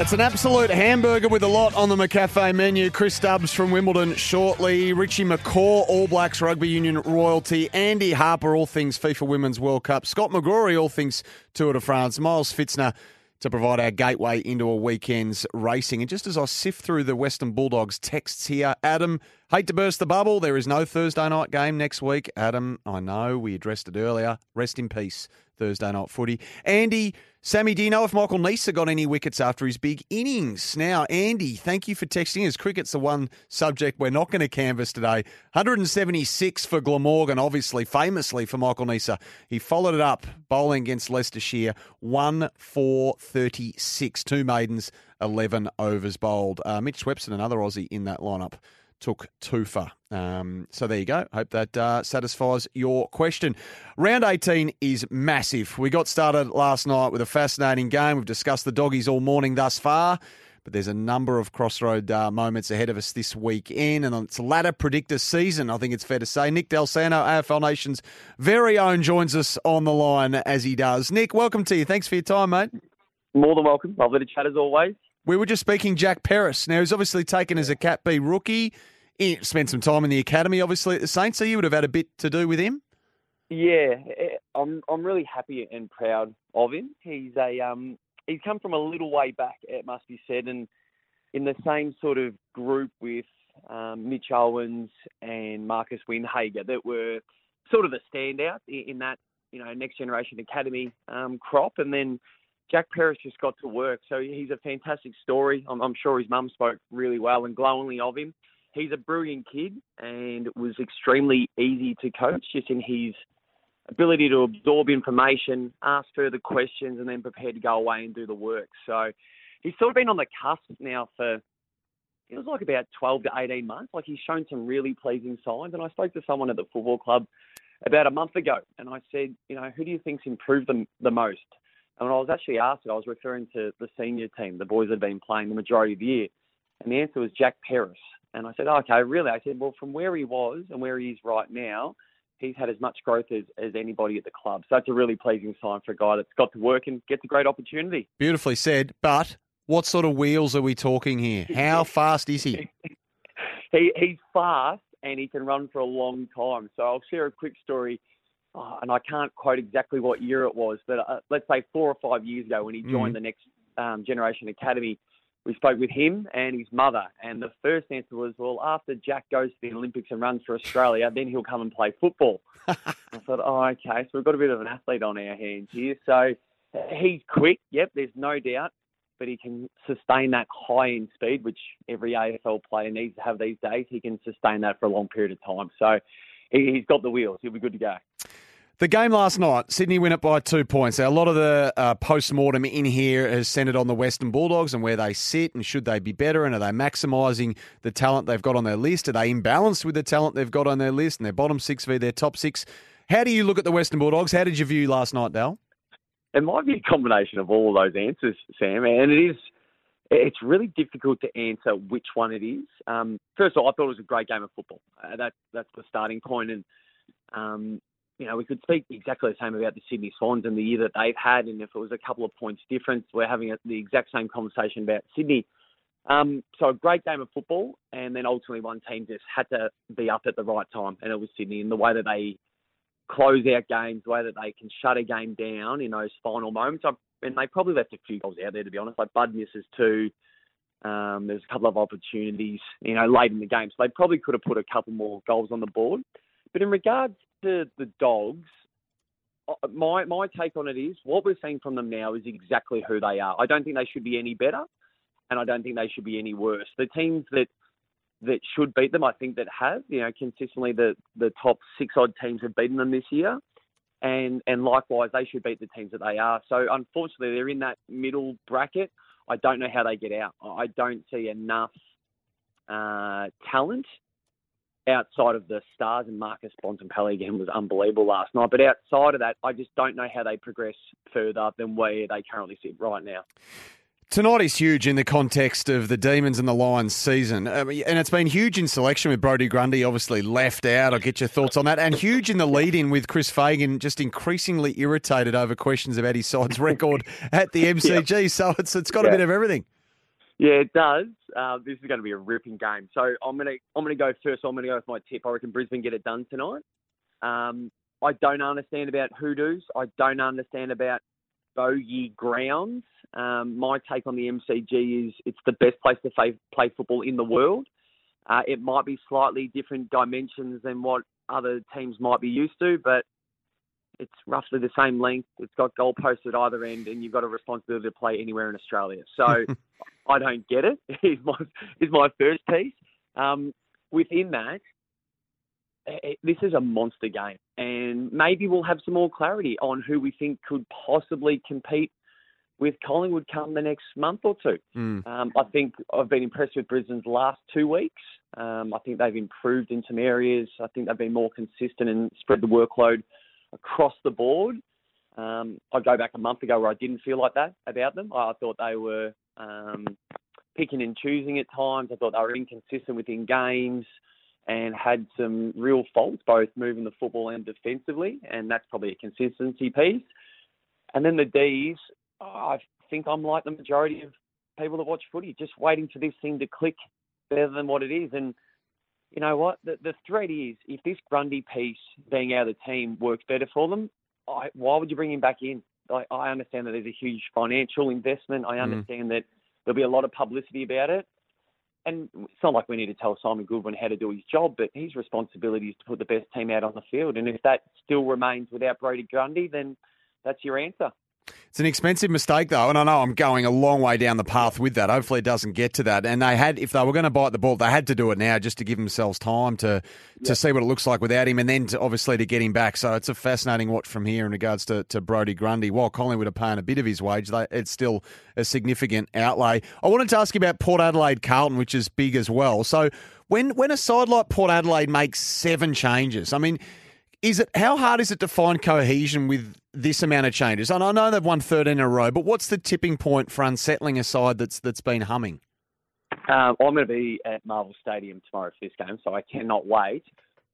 It's an absolute hamburger with a lot on the McCafe menu. Chris Stubbs from Wimbledon shortly. Richie McCaw, All Blacks Rugby Union royalty. Andy Harper, all things FIFA Women's World Cup. Scott McGrory, all things Tour de France. Miles Fitzner to provide our gateway into a weekend's racing. And just as I sift through the Western Bulldogs texts here, Adam, hate to burst the bubble. There is no Thursday night game next week. Adam, I know we addressed it earlier. Rest in peace, Thursday night footy. Andy, Sammy, do you know if Michael Neser got any wickets after his big innings? Now, Andy, thank you for texting us. Cricket's the one subject we're not going to canvass today. 176 for Glamorgan, obviously, famously for Michael Neser. He followed it up, bowling against Leicestershire, 1 4 36. Two maidens, 11 overs bowled. Uh, Mitch Swepson, another Aussie in that lineup took Tufa. Um, so there you go. Hope that uh, satisfies your question. Round 18 is massive. We got started last night with a fascinating game. We've discussed the doggies all morning thus far, but there's a number of crossroad uh, moments ahead of us this weekend, and it's ladder predictor season, I think it's fair to say. Nick Dal Santo, AFL Nation's very own, joins us on the line as he does. Nick, welcome to you. Thanks for your time, mate. More than welcome. Lovely to chat as always. We were just speaking Jack Peris. Now, he's obviously taken as a Cat B rookie. He spent some time in the academy, obviously, at the Saints, so you would have had a bit to do with him. Yeah, eh, I'm I'm really happy and proud of him. He's a um he's come from a little way back, it must be said, and in the same sort of group with um, Mitch Owens and Marcus Windhager that were sort of the standout in that you know next generation academy um, crop, and then Jack Peris just got to work. So he's a fantastic story. I'm, I'm sure his mum spoke really well and glowingly of him. He's a brilliant kid and was extremely easy to coach just in his ability to absorb information, ask further questions, and then prepare to go away and do the work. So he's sort of been on the cusp now for it was like about 12 to 18 months. Like he's shown some really pleasing signs. And I spoke to someone at the football club about a month ago, and I said, you know, who do you think's improved the, the most? And when I was actually asked it, I was referring to the senior team, the boys that had been playing the majority of the year. And the answer was Jack Peris. And I said, oh, okay, really? I said, well, from where he was and where he is right now, he's had as much growth as, as anybody at the club. So that's a really pleasing sign for a guy that's got to work and gets a great opportunity. Beautifully said. But what sort of wheels are we talking here? How fast is he? he he's fast and he can run for a long time. So I'll share a quick story oh, and I can't quote exactly what year it was, but uh, let's say four or five years ago when he joined mm. the next um, generation academy, we spoke with him and his mother, and the first answer was, "Well, after Jack goes to the Olympics and runs for Australia, then he'll come and play football." I thought, "Oh, okay, so we've got a bit of an athlete on our hands here." So he's quick, yep, there's no doubt, but he can sustain that high end speed, which every AFL player needs to have these days. He can sustain that for a long period of time. So he's got the wheels. He'll be good to go. The game last night, Sydney win it by two points. Now, a lot of the uh, post mortem in here has centred on the Western Bulldogs and where they sit and should they be better and are they maximising the talent they've got on their list? Are they imbalanced with the talent they've got on their list and their bottom six v their top six? How do you look at the Western Bulldogs? How did you view last night, Dal? It might be a combination of all those answers, Sam, and it is. It's really difficult to answer which one it is. Um, first of all, I thought it was a great game of football. Uh, that that's the starting point, and um, you know, we could speak exactly the same about the Sydney Swans and the year that they've had, and if it was a couple of points difference, we're having the exact same conversation about Sydney. Um, so a great game of football, and then ultimately one team just had to be up at the right time, and it was Sydney. And the way that they close out games, the way that they can shut a game down in those final moments, and they probably left a few goals out there to be honest. Like Bud misses two. Um, there's a couple of opportunities, you know, late in the game, so they probably could have put a couple more goals on the board. But in regards to the dogs, uh, my my take on it is what we're seeing from them now is exactly who they are. I don't think they should be any better, and I don't think they should be any worse. The teams that that should beat them, I think that have, you know, consistently the the top six odd teams have beaten them this year. and and likewise they should beat the teams that they are. So unfortunately, they're in that middle bracket. I don't know how they get out. I don't see enough uh, talent outside of the stars and Marcus Bontempelli again was unbelievable last night. But outside of that, I just don't know how they progress further than where they currently sit right now. Tonight is huge in the context of the Demons and the Lions season. Um, and it's been huge in selection with Brodie Grundy obviously left out. I'll get your thoughts on that. And huge in the lead in with Chris Fagan just increasingly irritated over questions about his side's record at the MCG. So it's it's got yeah. a bit of everything. Yeah, it does. Uh, this is going to be a ripping game. So I'm going to I'm going to go first. I'm going to go with my tip. I reckon Brisbane get it done tonight. Um, I don't understand about hoodoos. I don't understand about bogey grounds. Um, my take on the MCG is it's the best place to play, play football in the world. Uh, it might be slightly different dimensions than what other teams might be used to, but it's roughly the same length. It's got goalposts at either end, and you've got a responsibility to play anywhere in Australia. So I don't get it. Is my is my first piece. Um, within that, it, this is a monster game, and maybe we'll have some more clarity on who we think could possibly compete with Collingwood come the next month or two. Mm. Um, I think I've been impressed with Brisbane's last two weeks. Um, I think they've improved in some areas. I think they've been more consistent and spread the workload across the board. Um, I go back a month ago where I didn't feel like that about them. I thought they were um, picking and choosing at times. I thought they were inconsistent within games and had some real faults, both moving the football and defensively, and that's probably a consistency piece. And then the D's, I think I'm like the majority of people that watch footy, just waiting for this thing to click better than what it is. And you know what? The, the threat is if this Grundy piece being out of the team works better for them, I, why would you bring him back in? I, I understand that there's a huge financial investment. I mm. understand mm. that there'll be a lot of publicity about it. And it's not like we need to tell Simon Goodwin how to do his job, but his responsibility is to put the best team out on the field. And if that still remains without Brodie Grundy, then that's your answer. It's an expensive mistake, though, and I know I'm going a long way down the path with that. Hopefully, it doesn't get to that. And they had, if they were going to bite the ball, they had to do it now just to give themselves time to to see what it looks like without him, and then to, obviously to get him back. So it's a fascinating watch from here in regards to, to Brodie Grundy. While Collingwood are paying a bit of his wage, they, it's still a significant outlay. I wanted to ask you about Port Adelaide Carlton, which is big as well. So when when a side like Port Adelaide makes seven changes, I mean is it how hard is it to find cohesion with this amount of changes? And I know they've won 13 in a row, but what's the tipping point for unsettling a side that's that's been humming? Um, I'm going to be at Marvel Stadium tomorrow for this game, so I cannot wait.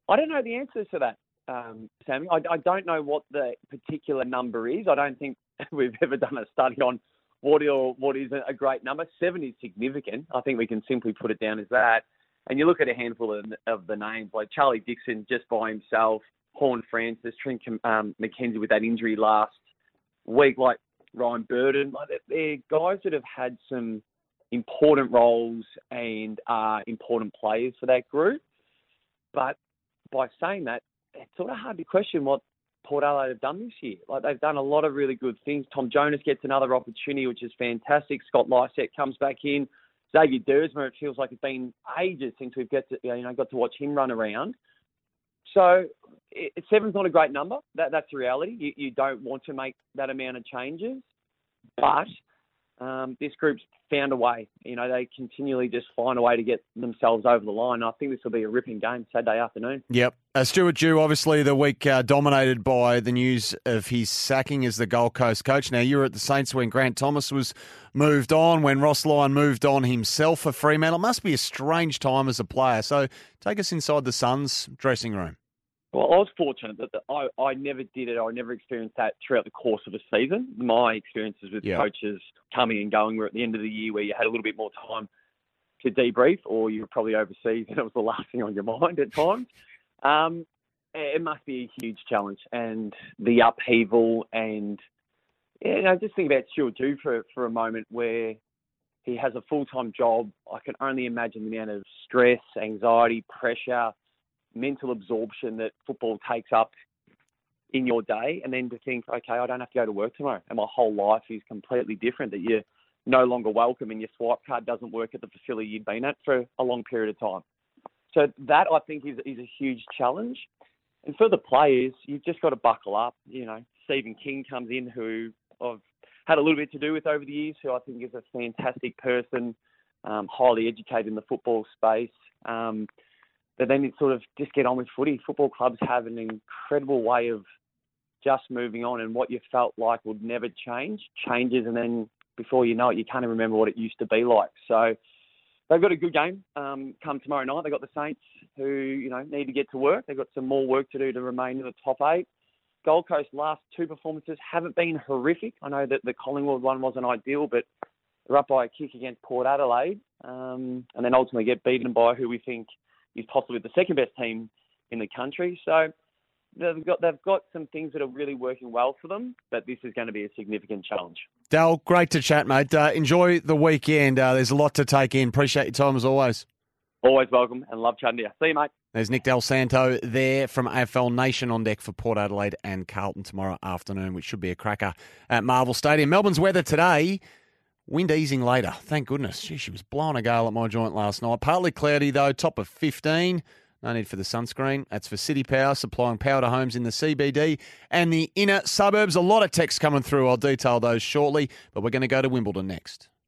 I don't know the answers to that, um, Sammy. I, I don't know what the particular number is. I don't think we've ever done a study on what or what is a great number. Seven is significant. I think we can simply put it down as that. And you look at a handful of, of the names like Charlie Dixon just by himself, Horne-Francis, Trent um, McKenzie with that injury last week, like Ryan Burton. Like they're guys that have had some important roles and are important players for that group. But by saying that, it's sort of hard to question what Port Adelaide have done this year. Like they've done a lot of really good things. Tom Jonas gets another opportunity, which is fantastic. Scott Lycett comes back in. Xavier Duursma, it feels like it's been ages since we've got to, you know got to watch him run around. So it, seven's not a great number. That, that's the reality. You, you don't want to make that amount of changes, but um, this group's found a way. You know, they continually just find a way to get themselves over the line. I think this will be a ripping game Saturday afternoon. Yep. Uh, Stuart Dew, obviously, the week uh, dominated by the news of his sacking as the Gold Coast coach. Now, you were at the Saints when Grant Thomas was moved on, when Ross Lyon moved on himself for Fremantle. It must be a strange time as a player. So take us inside the Suns dressing room. Well, I was fortunate that I, I never did it. I never experienced that throughout the course of a season. My experiences with yeah. coaches coming and going were at the end of the year where you had a little bit more time to debrief, or you were probably overseas and it was the last thing on your mind at times. Um, it must be a huge challenge, and the upheaval, and you know, just think about Stuart Dew for for a moment, where he has a full time job. I can only imagine the amount of stress, anxiety, pressure mental absorption that football takes up in your day, and then to think, okay, I don't have to go to work tomorrow, and my whole life is completely different. That you're no longer welcome, and your swipe card doesn't work at the facility you've been at for a long period of time. So that I think is is a huge challenge. and for the players, you've just got to buckle up. You know, Steven King comes in, who I've had a little bit to do with over the years, who I think is a fantastic person, um, highly educated in the football space. Um, but then it's sort of just get on with footy. Football clubs have an incredible way of just moving on, and what you felt like would never change changes, and then before you know it, you can't even remember what it used to be like. So they've got a good game um, come tomorrow night. They've got the Saints who you know need to get to work. They've got some more work to do to remain in the top eight. Gold Coast last two performances haven't been horrific. I know that the Collingwood one wasn't ideal, but they're up by a kick against Port Adelaide, um, and then ultimately get beaten by who we think is possibly the second best team in the country. So they've got they've got some things that are really working well for them, but this is going to be a significant challenge. Dal, great to chat, mate. Uh, enjoy the weekend. Uh, there's a lot to take in. Appreciate your time as always. Always welcome and love chatting to you. See you, mate. There's Nick Dal Santo there from AFL Nation on deck for Port Adelaide and Carlton tomorrow afternoon, which should be a cracker at Marvel Stadium. Melbourne's weather today. Wind easing later. Thank goodness. Gee, she was blowing a gale at my joint last night. Partly cloudy though, top of 15. No need for the sunscreen. That's for CitiPower, supplying power to homes in the CBD and the inner suburbs. A lot of text coming through. I'll detail those shortly, but we're going to go to Wimbledon next.